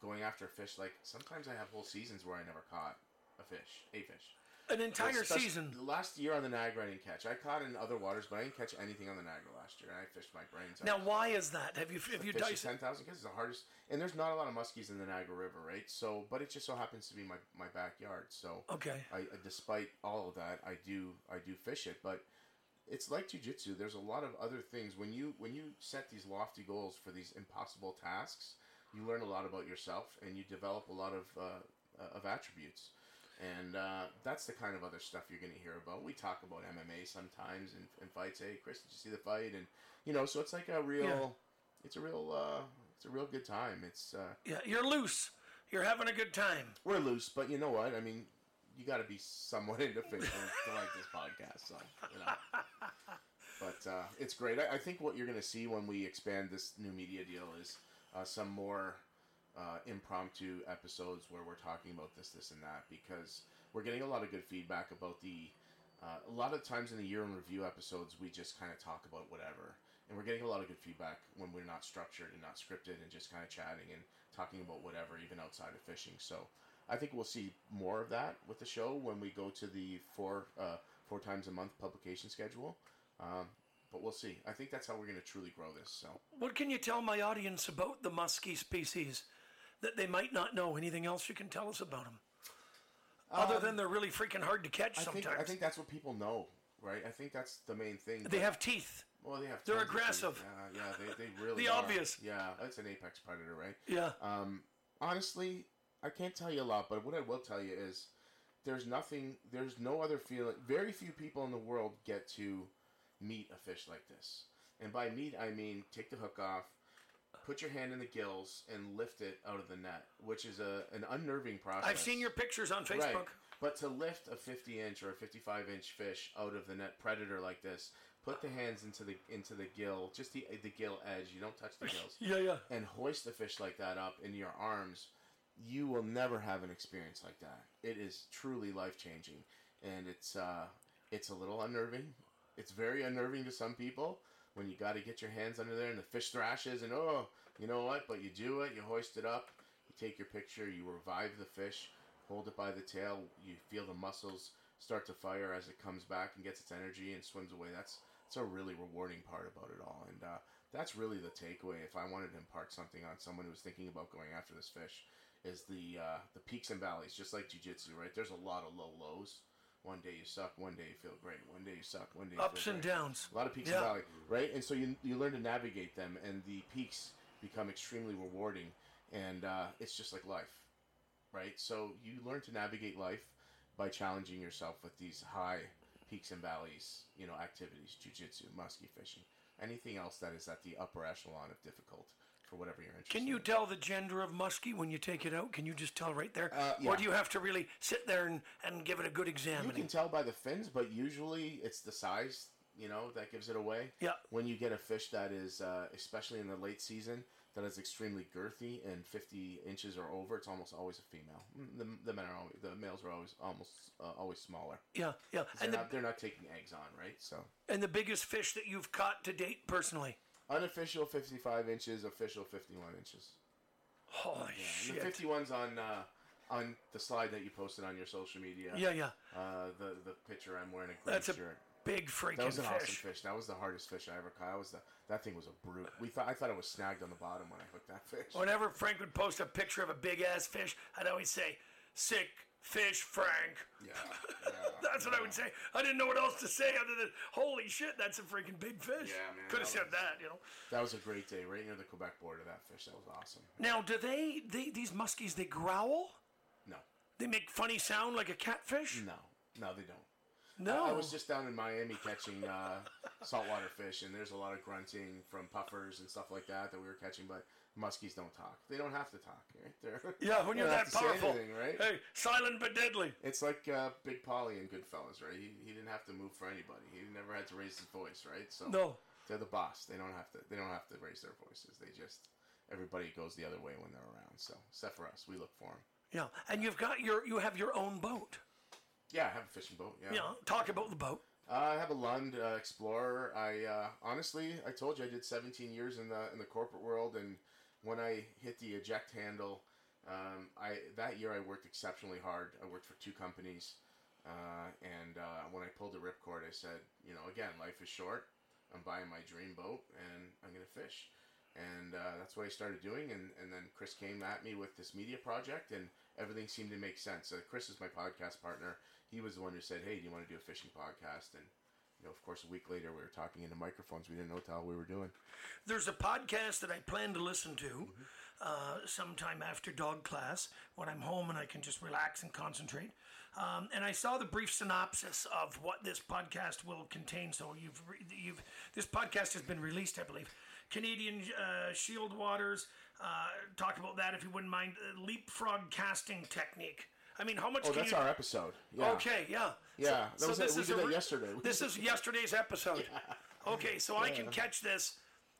going after fish. Like sometimes I have whole seasons where I never caught a fish, a fish. An entire Especially- season. Last year on the Niagara, I didn't catch. I caught in other waters, but I didn't catch anything on the Niagara last year. And I fished my brains out. Now, why is that? Have you have you diced ten thousand kids is the hardest, and there's not a lot of muskies in the Niagara River, right? So, but it just so happens to be my, my backyard. So, Okay. I, despite all of that, I do I do fish it, but it's like jujitsu. There's a lot of other things when you when you set these lofty goals for these impossible tasks, you learn a lot about yourself and you develop a lot of uh, of attributes. And uh, that's the kind of other stuff you're going to hear about. We talk about MMA sometimes and, and fights. Hey, Chris, did you see the fight? And you know, so it's like a real, Yeah. it's a real, uh, it's a real good time. It's uh, Yeah, you're loose. You're having a good time. we're loose, but you know what? I mean, you got to be somewhat [LAUGHS] into fishing to like this podcast. So, you know. But uh, it's great. I, I think what you're going to see when we expand this new media deal is uh, some more uh, impromptu episodes where we're talking about this, this, and that because we're getting a lot of good feedback about the. Uh, a lot of times in the year in review episodes, we just kind of talk about whatever, and we're getting a lot of good feedback when we're not structured and not scripted and just kind of chatting and talking about whatever, even outside of fishing. So, I think we'll see more of that with the show when we go to the four uh, four times a month publication schedule. Um, but we'll see. I think that's how we're going to truly grow this. So What can you tell my audience about the muskie species that they might not know? Anything else you can tell us about them? Other than they're really freaking hard to catch I sometimes. think I think that's what people know, right? I think that's the main thing. they have teeth. well, they have. they're aggressive. Yeah, yeah, they, they [LAUGHS] really The are. obvious. Yeah, that's an apex predator, right? Yeah. Um, honestly, I can't tell you a lot, but what I will tell you is there's nothing, there's no other feeling. Very few people in the world get to meet a fish like this. And by meet, I mean take the hook off, put your hand in the gills, and lift it out of the net, which is a an unnerving process. I've seen your pictures on Facebook. Right. But to lift a 50 inch or a 55 inch fish out of the net predator like this, put the hands into the into the gill, just the the gill edge. You don't touch the [LAUGHS] gills Yeah, yeah. and hoist a fish like that up in your arms, you will never have an experience like that. It is truly life changing, and it's uh, it's a little unnerving. It's very unnerving to some people when you got to get your hands under there and the fish thrashes and oh, you know what? But you do it. You hoist it up. You take your picture. You revive the fish. Hold it by the tail. You feel the muscles start to fire as it comes back and gets its energy and swims away. That's that's a really rewarding part about it all, and uh, that's really the takeaway. If I wanted to impart something on someone who's thinking about going after this fish, is the uh, the peaks and valleys, just like jujitsu, right? There's a lot of low lows. One day you suck, one day you feel great. One day you suck, one day you Ups and great. downs. A lot of peaks Yeah. and valleys, right? And so you you learn to navigate them, and the peaks become extremely rewarding, and uh, it's just like life, right? So you learn to navigate life by challenging yourself with these high peaks and valleys, you know, activities, jujitsu, musky fishing, anything else that is at the upper echelon of difficult for whatever you're interested. Can you in. tell the gender of muskie when you take it out? Can you just tell right there? Uh, Or do you have to really sit there and, and give it a good exam? You can tell by the fins, but usually it's the size, you know, that gives it away. Yeah. When you get a fish that is, uh, especially in the late season, that is extremely girthy and 50 inches or over, it's almost always a female. Mm, The, the men are always, the males are always almost uh, always smaller. Yeah, yeah. And They're, the, not, they're not taking eggs on, right? So and the biggest fish that you've caught to date personally? Unofficial 55 inches, official 51 inches. Holy And the 51's on uh, on the slide that you posted on your social media. Yeah, yeah. Uh, the the picture I'm wearing a green That's a big freaking That was an fish. awesome fish. That was the hardest fish I ever caught. That was the that thing was a brute. We thought I thought it was snagged on the bottom when I hooked that fish. Whenever Frank would post a picture of a big ass fish, I'd always say, "Sick fish, Frank." [LAUGHS] Yeah, That's what I would say. I didn't know what else to say other than, "Holy shit, that's a freaking big fish." Yeah, man, Could have said was- that, you know. that was a great day right near the Quebec border. That fish, that was awesome. Now, do they, they these muskies? They growl? No, They make funny sound like a catfish? no, no, they don't. No. I was just down in Miami catching uh, saltwater fish, and there's a lot of grunting from puffers and stuff like that that we were catching. But muskies don't talk. They don't have to talk, right? They're, [LAUGHS] yeah, when you're that have to say powerful. anything, right? Hey, silent but deadly. It's like uh, Big Paulie in Goodfellas, right? He, he didn't have to move for anybody. He never had to raise his voice, right? So No. they're the boss. They don't have to. They don't have to raise their voices. They just everybody goes the other way when they're around. So except for us, we look for them. Yeah, and you've got your you have your own boat. Yeah, I have a fishing boat. Yeah. Yeah, talk about the boat. Uh, I have a Lund uh, Explorer. I uh, honestly, I told you I did 17 years in the in the corporate world, and when I hit the eject handle, um, I that year I worked exceptionally hard. I worked for two companies, uh, and uh, when I pulled the ripcord, I said, you know, again, life is short. I'm buying my dream boat, and I'm gonna fish. And uh, that's what I started doing, and, and then Chris came at me with this media project, and everything seemed to make sense. Uh, Chris is my podcast partner. He was the one who said, "Hey, do you want to do a fishing podcast?" And know, of course, a week later we were talking into microphones. We didn't know what the hell we were doing. There's a podcast that I plan to listen to uh, sometime after dog class when I'm home and I can just relax and concentrate. Um, and I saw the brief synopsis of what this podcast will contain. So you've re- you've this podcast has been released, I believe. Canadian uh, Shield Waters. Uh, talk about that if you wouldn't mind. Uh, leapfrog casting technique. I mean, how much? Oh, that's you... our episode. Yeah. Okay, yeah. Yeah, that was it. this We is did a yesterday. This is yesterday's episode. [LAUGHS] Okay, so I can catch this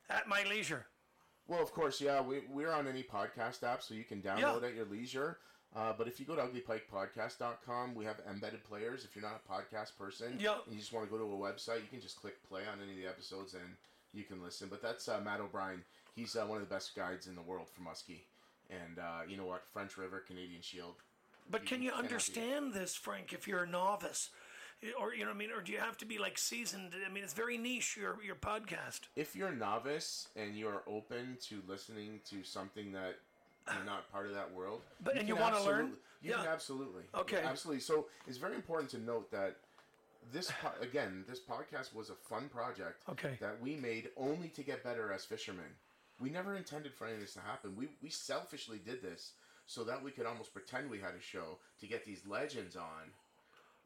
at my leisure. Well, of course, yeah. We, we're on any podcast app, so you can download Yeah. at your leisure. Uh, but if you go to uglypikepodcast.com, we have embedded players. If you're not a podcast person Yeah. and you just want to go to a website, you can just click play on any of the episodes and you can listen. But that's uh, Matt O'Brien. He's uh, one of the best guides in the world for muskie. And uh, you know what? French River, Canadian Shield. But can you be- understand this, Frank, if you're a novice? Or you know what I mean, or do you have to be like seasoned? I mean, it's very niche your your podcast. If you're a novice and you are open to listening to something that you're not part of that world, [SIGHS] But- and you wanna learn? absolutely- You can Yeah. absolutely. Okay. Absolutely. So it's very important to note that this po- again, this podcast was a fun project Okay. that we made only to get better as fishermen. We never intended for any of this to happen. We we selfishly did this so that we could almost pretend we had a show to get these legends on,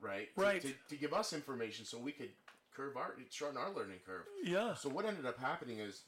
right? Right. To, to give us information so we could curve our shorten our learning curve. Yeah, So what ended up happening is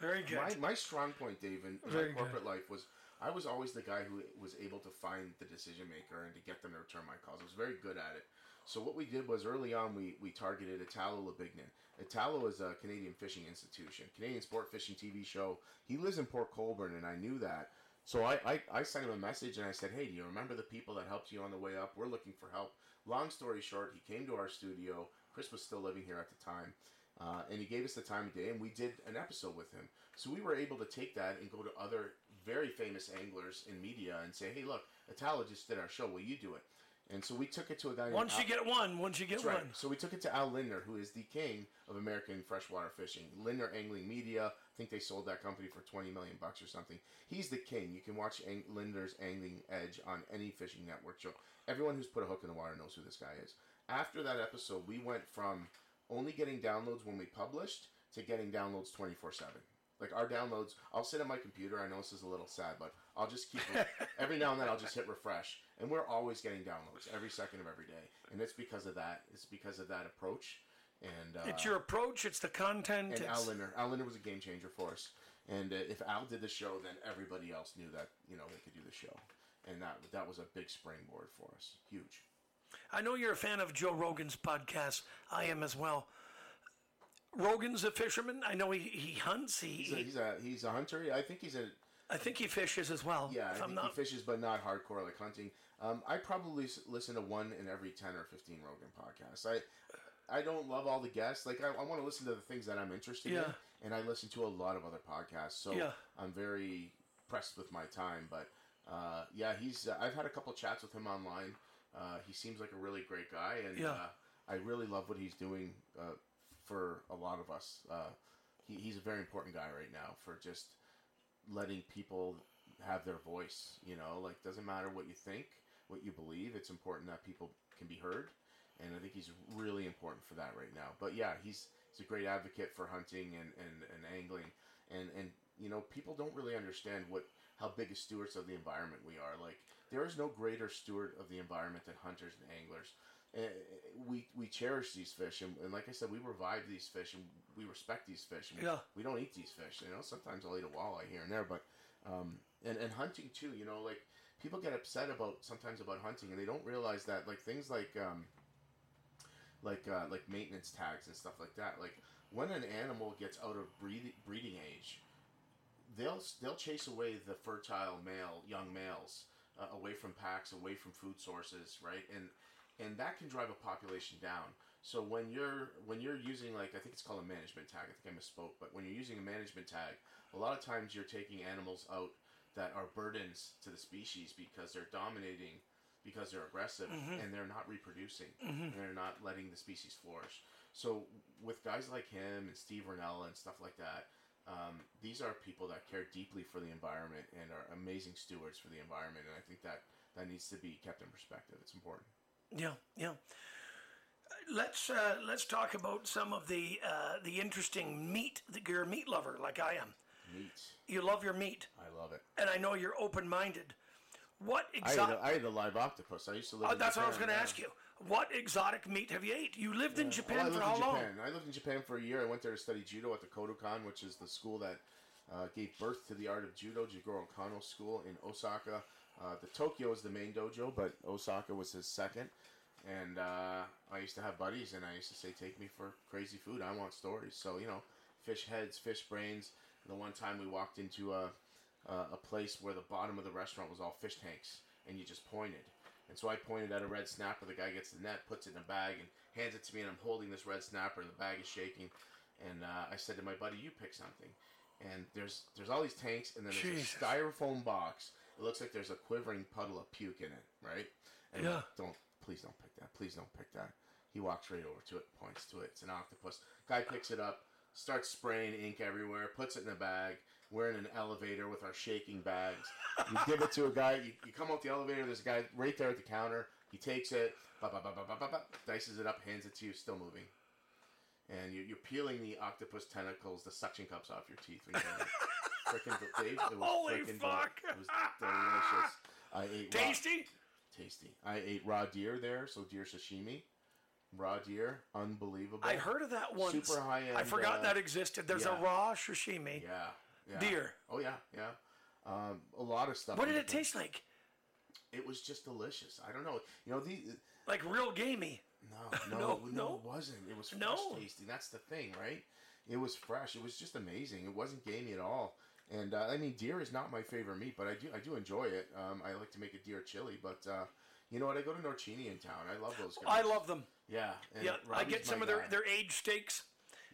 very good. my, my strong point, Dave, in, my good. corporate life was I was always the guy who was able to find the decision maker and to get them to return my calls. I was very good at it. So what we did was early on we, we targeted Italo Labignan. Italo is a Canadian fishing institution, Canadian sport fishing TV show. He lives in Port Colborne, and I knew that. So I, I, I sent him a message and I said, hey, do you remember the people that helped you on the way up? We're looking for help. Long story short, he came to our studio. Chris was still living here at the time. Uh, and he gave us the time of day, and we did an episode with him. So we were able to take that and go to other very famous anglers in media and say, "Hey, look, Italo just did our show. Will you do it?" And so we took it to a guy. Once you Al- get one, once you get right. one. So we took it to Al Lindner, who is the king of American freshwater fishing. Lindner Angling Media. I think they sold that company for twenty million bucks or something. He's the king. You can watch Ang- Lindner's Angling Edge on any fishing network show. Everyone who's put a hook in the water knows who this guy is. After that episode, we went from only getting downloads when we published to getting downloads twenty four seven. Like our downloads, I'll sit at my computer. I know this is a little sad, but I'll just keep [LAUGHS] every now and then I'll just hit refresh, and we're always getting downloads every second of every day, and it's because of that. It's because of that approach, and uh, It's your approach. It's the content. and it's, Al Lindner. Al Lindner was a game changer for us, and uh, if Al did the show, then everybody else knew that you know they could do the show, and that that was a big springboard for us. Huge. I know you're a fan of Joe Rogan's podcast. I am as well. Rogan's a fisherman. I know he, he hunts. He, He's a, he's a he's a hunter. I think he's a I think he fishes as well. yeah. I think not. he fishes, but not hardcore like hunting. Um, I probably listen to one in every ten or fifteen Rogan podcasts. I I don't love all the guests. Like I, I want to listen to the things that I'm interested Yeah. in, and I listen to a lot of other podcasts. So Yeah. I'm very pressed with my time. But uh, yeah, he's. Uh, I've had a couple chats with him online. Uh, he seems like a really great guy, and Yeah. uh, I really love what he's doing uh, for a lot of us. Uh, he, he's a very important guy right now for just letting people have their voice. You know, like doesn't matter what you think, what you believe. It's important that people can be heard, and I think he's really important for that right now. But yeah, he's he's a great advocate for hunting and, and, and angling, and and you know people don't really understand what how big a stewards of the environment we are. Like there is no greater steward of the environment than hunters and anglers. Uh, we we cherish these fish, and, and like I said, we revive these fish, and we respect these fish. And Yeah. we don't eat these fish. You know, sometimes I'll eat a walleye here and there, but um, and and hunting too. You know, like people get upset about sometimes about hunting, and they don't realize that like things like um, like uh, like maintenance tags and stuff like that. Like when an animal gets out of breeding breeding age, they'll they'll chase away the fertile male young males uh, away from packs, away from food sources, right? And and that can drive a population down. So when you're when you're using like I think it's called a management tag. I think I misspoke, but when you're using a management tag, a lot of times you're taking animals out that are burdens to the species because they're dominating, because they're aggressive, and they're not reproducing, and they're not letting the species flourish. So with guys like him and Steve Rinella and stuff like that, um, these are people that care deeply for the environment and are amazing stewards for the environment. And I think that that needs to be kept in perspective. It's important. Yeah, yeah. Let's uh, let's talk about some of the uh, the interesting meat. That you're a meat lover, like I am. Meat. You love your meat, I love it. and I know you're open-minded. What I exotic? a, I ate a live octopus. I used to live. In that's what I was going to yeah. ask you. What exotic meat have you ate? You lived in Japan Well, I for lived how in long? Japan. I lived in Japan for a year. I went there to study judo at the Kodokan, which is the school that uh, gave birth to the art of judo, Jigoro Kano School in Osaka. Uh, the Tokyo is the main dojo, but Osaka was his second. And uh, I used to have buddies, and I used to say, "Take me for crazy food. I want stories." So you know, fish heads, fish brains. The one time we walked into a uh, a place where the bottom of the restaurant was all fish tanks, and you just pointed. And so I pointed at a red snapper. The guy gets the net, puts it in a bag, and hands it to me. And I'm holding this red snapper, and the bag is shaking. And uh, I said to my buddy, "You pick something." And there's there's all these tanks, and then there's Jesus. a styrofoam box. It looks like there's a quivering puddle of puke in it, right? And Yeah. like, don't please don't pick that. Please don't pick that. He walks right over to it, points to it. It's an octopus. Guy picks it up, starts spraying ink everywhere, puts it in a bag. We're in an elevator with our shaking bags. You give it to a guy. You, you come out the elevator. There's a guy right there at the counter. He takes it, ba, ba, ba, ba, ba, ba, ba, dices it up, hands it to you, still moving. And you, you're peeling the octopus tentacles, the suction cups off your teeth. When you're [LAUGHS] freaking Dave, it was Holy frickin' fuck. It was delicious. I ate raw- Tasty. tasty. I ate raw deer there, so deer sashimi. Raw deer, unbelievable. I heard of that once. Super high end. I forgot uh, that existed. There's yeah. a raw sashimi. Yeah, yeah. Deer. Oh yeah, yeah. Um, a lot of stuff. What did it taste like? It was just delicious. I don't know. You know the. Like real gamey. No, [LAUGHS] no, No, no, no. it wasn't. It was fresh No. tasting. That's the thing, right? It was fresh. It was just amazing. It wasn't gamey at all. And uh, I mean, deer is not my favorite meat, but I do I do enjoy it. Um, I like to make a deer chili, but uh, you know what? I go to Norcini in town. I love those guys. I love them. Yeah, Yeah, I get some of their, guy. their aged steaks.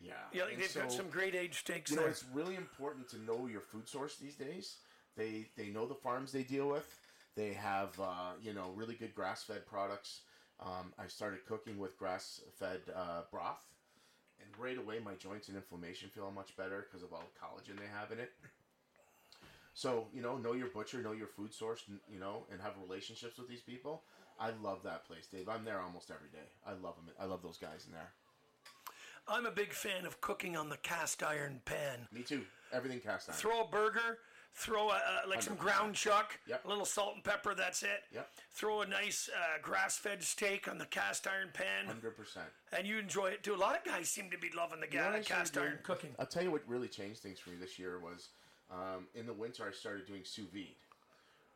Yeah, Yeah, and they've got some great aged steaks You know, there. it's really important to know your food source these days. They they know the farms they deal with. They have uh, you know really good grass fed products. Um, I started cooking with grass fed uh, broth, and right away my joints and inflammation feel much better because of all the collagen they have in it. So you know, know your butcher, know your food source, you know, and have relationships with these people. I love that place, Dave. I'm there almost every day. I love them. I love those guys in there. I'm a big fan of cooking on the cast iron pan. Me too. Everything cast iron. Throw a burger, throw a, uh, like some 100%. ground chuck, Yep. a little salt and pepper, that's it. Yep. Throw a nice uh, grass fed steak on the cast iron pan, Hundred percent. and you enjoy it too. A lot of guys seem to be loving the You know what ga- started cast iron doing? cooking. I'll tell you what really changed things for me this year was um, in the winter I started doing sous vide,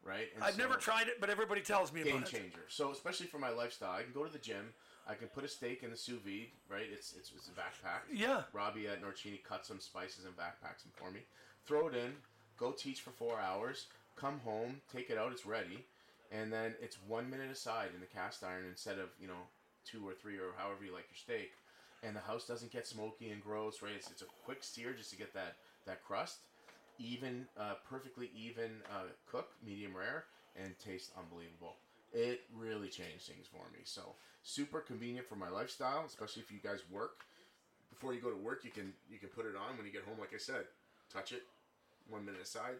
right? And I've never tried it, but everybody tells me game about it. changer. So especially for my lifestyle, I can go to the gym. I can put a steak in the sous vide, right? It's it's, it's backpacked. Yeah. Robbie at Norcini cuts some spices and backpacks them for me. Throw it in. Go teach for four hours. Come home. Take it out. It's ready. And then it's one minute aside in the cast iron instead of you know two or three or however you like your steak. And the house doesn't get smoky and gross, right? It's, it's a quick sear just to get that that crust even, uh, perfectly even uh, cook, medium rare, and taste unbelievable. It really changed things for me. So super convenient for my lifestyle, especially if you guys work. Before you go to work, you can you can put it on when you get home. Like I said, touch it, one minute aside.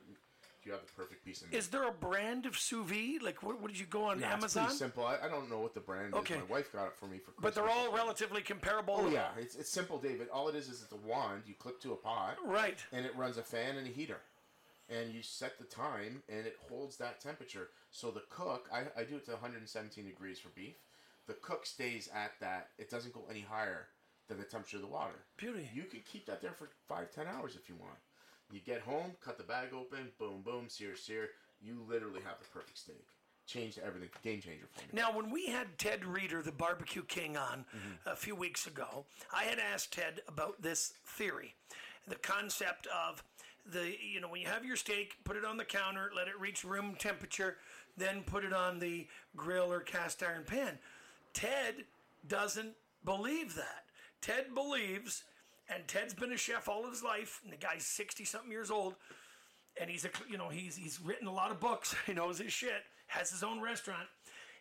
You have the perfect piece of meat. Is there a brand of sous vide? Like, what, what did you go on Yeah, it's pretty simple. I, I don't know what the brand Okay. is. My wife got it for me for Christmas. But they're all relatively comparable. Oh yeah, it's, it's simple, David. All it is is it's a wand. You clip to a pot, Right. and it runs a fan and a heater. And you set the time, and it holds that temperature. So the cook, I, I do it to 117 degrees for beef. The cook stays at that. It doesn't go any higher than the temperature of the water. Beauty. You can keep that there for five, ten hours if you want. You get home, cut the bag open, boom, boom, sear, sear. You literally have the perfect steak. Changed everything. Game changer for me. Now, when we had Ted Reader, the barbecue king, on Mm-hmm. a few weeks ago, I had asked Ted about this theory, the concept of the you know when you have your steak, put it on the counter, let it reach room temperature, then put it on the grill or cast iron pan. Ted doesn't believe that. Ted believes, and Ted's been a chef all his life, and the guy's sixty something years old and he's a you know he's he's written a lot of books. [LAUGHS] He knows his shit. Has his own restaurant.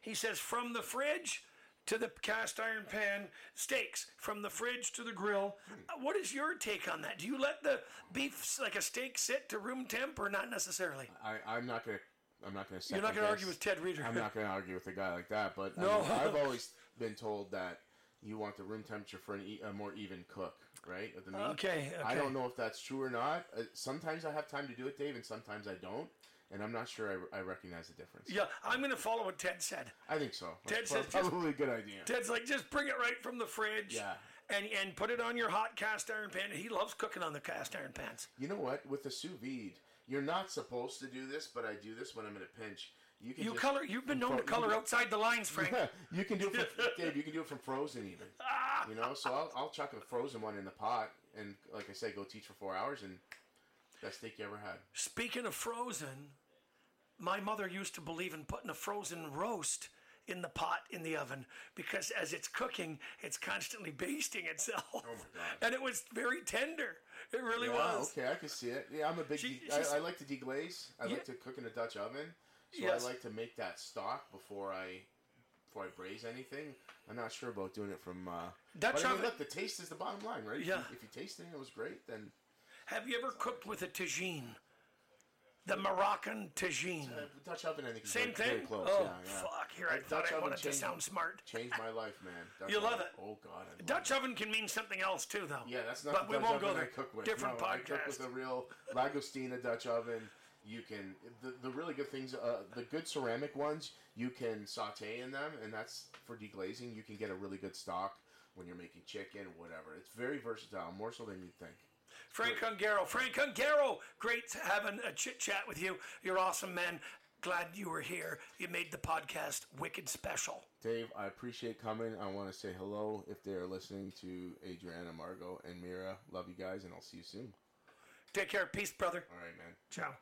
He says from the fridge to the cast iron pan steaks, from the fridge to the grill. Uh, What is your take on that? Do you let the beef like a steak sit to room temp or not necessarily? I, I'm not gonna. I'm not gonna. You're not going to argue with Ted Reader. I'm not going to argue with a guy like that, but I No. mean, I've [LAUGHS] always been told that you want the room temperature for an e- a more even cook, right? Of the meat. Okay, I don't know if that's true or not. Uh, sometimes I have time to do it, Dave, and sometimes I don't. And I'm not sure I, I recognize the difference. Yeah, I'm going to follow what Ted said. I think so. Ted That's says prob- just- probably a good idea. Ted's like, just bring it right from the fridge. Yeah. And, and put it on your hot cast iron pan. He loves cooking on the cast iron pans. You know what? With the sous vide, you're not supposed to do this, but I do this when I'm in a pinch. You can You color. You've been known to color outside the lines, Frank. [LAUGHS] you can do it from [LAUGHS] Dave. You can do it from frozen even. You know, so I'll, I'll chuck a frozen one in the pot, and like I said, go teach for four hours, and best steak you ever had. Speaking of frozen, my mother used to believe in putting a frozen roast in the pot in the oven because as it's cooking, it's constantly basting itself. Oh my God. [LAUGHS] And it was very tender. It really Yeah, was. okay, I can see it. Yeah, I'm a big. She- de- I, I like to deglaze. I Yeah. like to cook in a Dutch oven, so Yes. I like to make that stock before I before I braise anything. I'm not sure about doing it from. Uh, Dutch but I mean, oven- look, the taste is the bottom line, right? If Yeah. you- If you, taste it and it was great, then Have you ever cooked with a tagine? The Moroccan tagine. uh, Dutch oven, I think, is Same very, thing? close. oh, yeah, yeah. fuck. Here, I thought Dutch I oven wanted to changed- sound smart. Changed my life, man. Dutch You love oven. it. Oh God, I love Dutch it. oven can mean something else too, though. Yeah, that's not But the we Dutch won't go oven there. I cook with. Different no, I cook podcast. with a real Lagostina Dutch oven. You can the, the really good things, uh, the good ceramic ones, you can saute in them, and that's for deglazing. You can get a really good stock when you're making chicken, whatever. It's very versatile, more so than you'd think. Frank Ungaro. Frank Ungaro, great having a chit chat with you. You're awesome, man. Glad you were here. You made the podcast wicked special. Dave, I appreciate coming. I want to say hello if they're listening to Adriana, Margot, and Mira. Love you guys, and I'll see you soon. Take care. Peace, brother. All right, man. Ciao.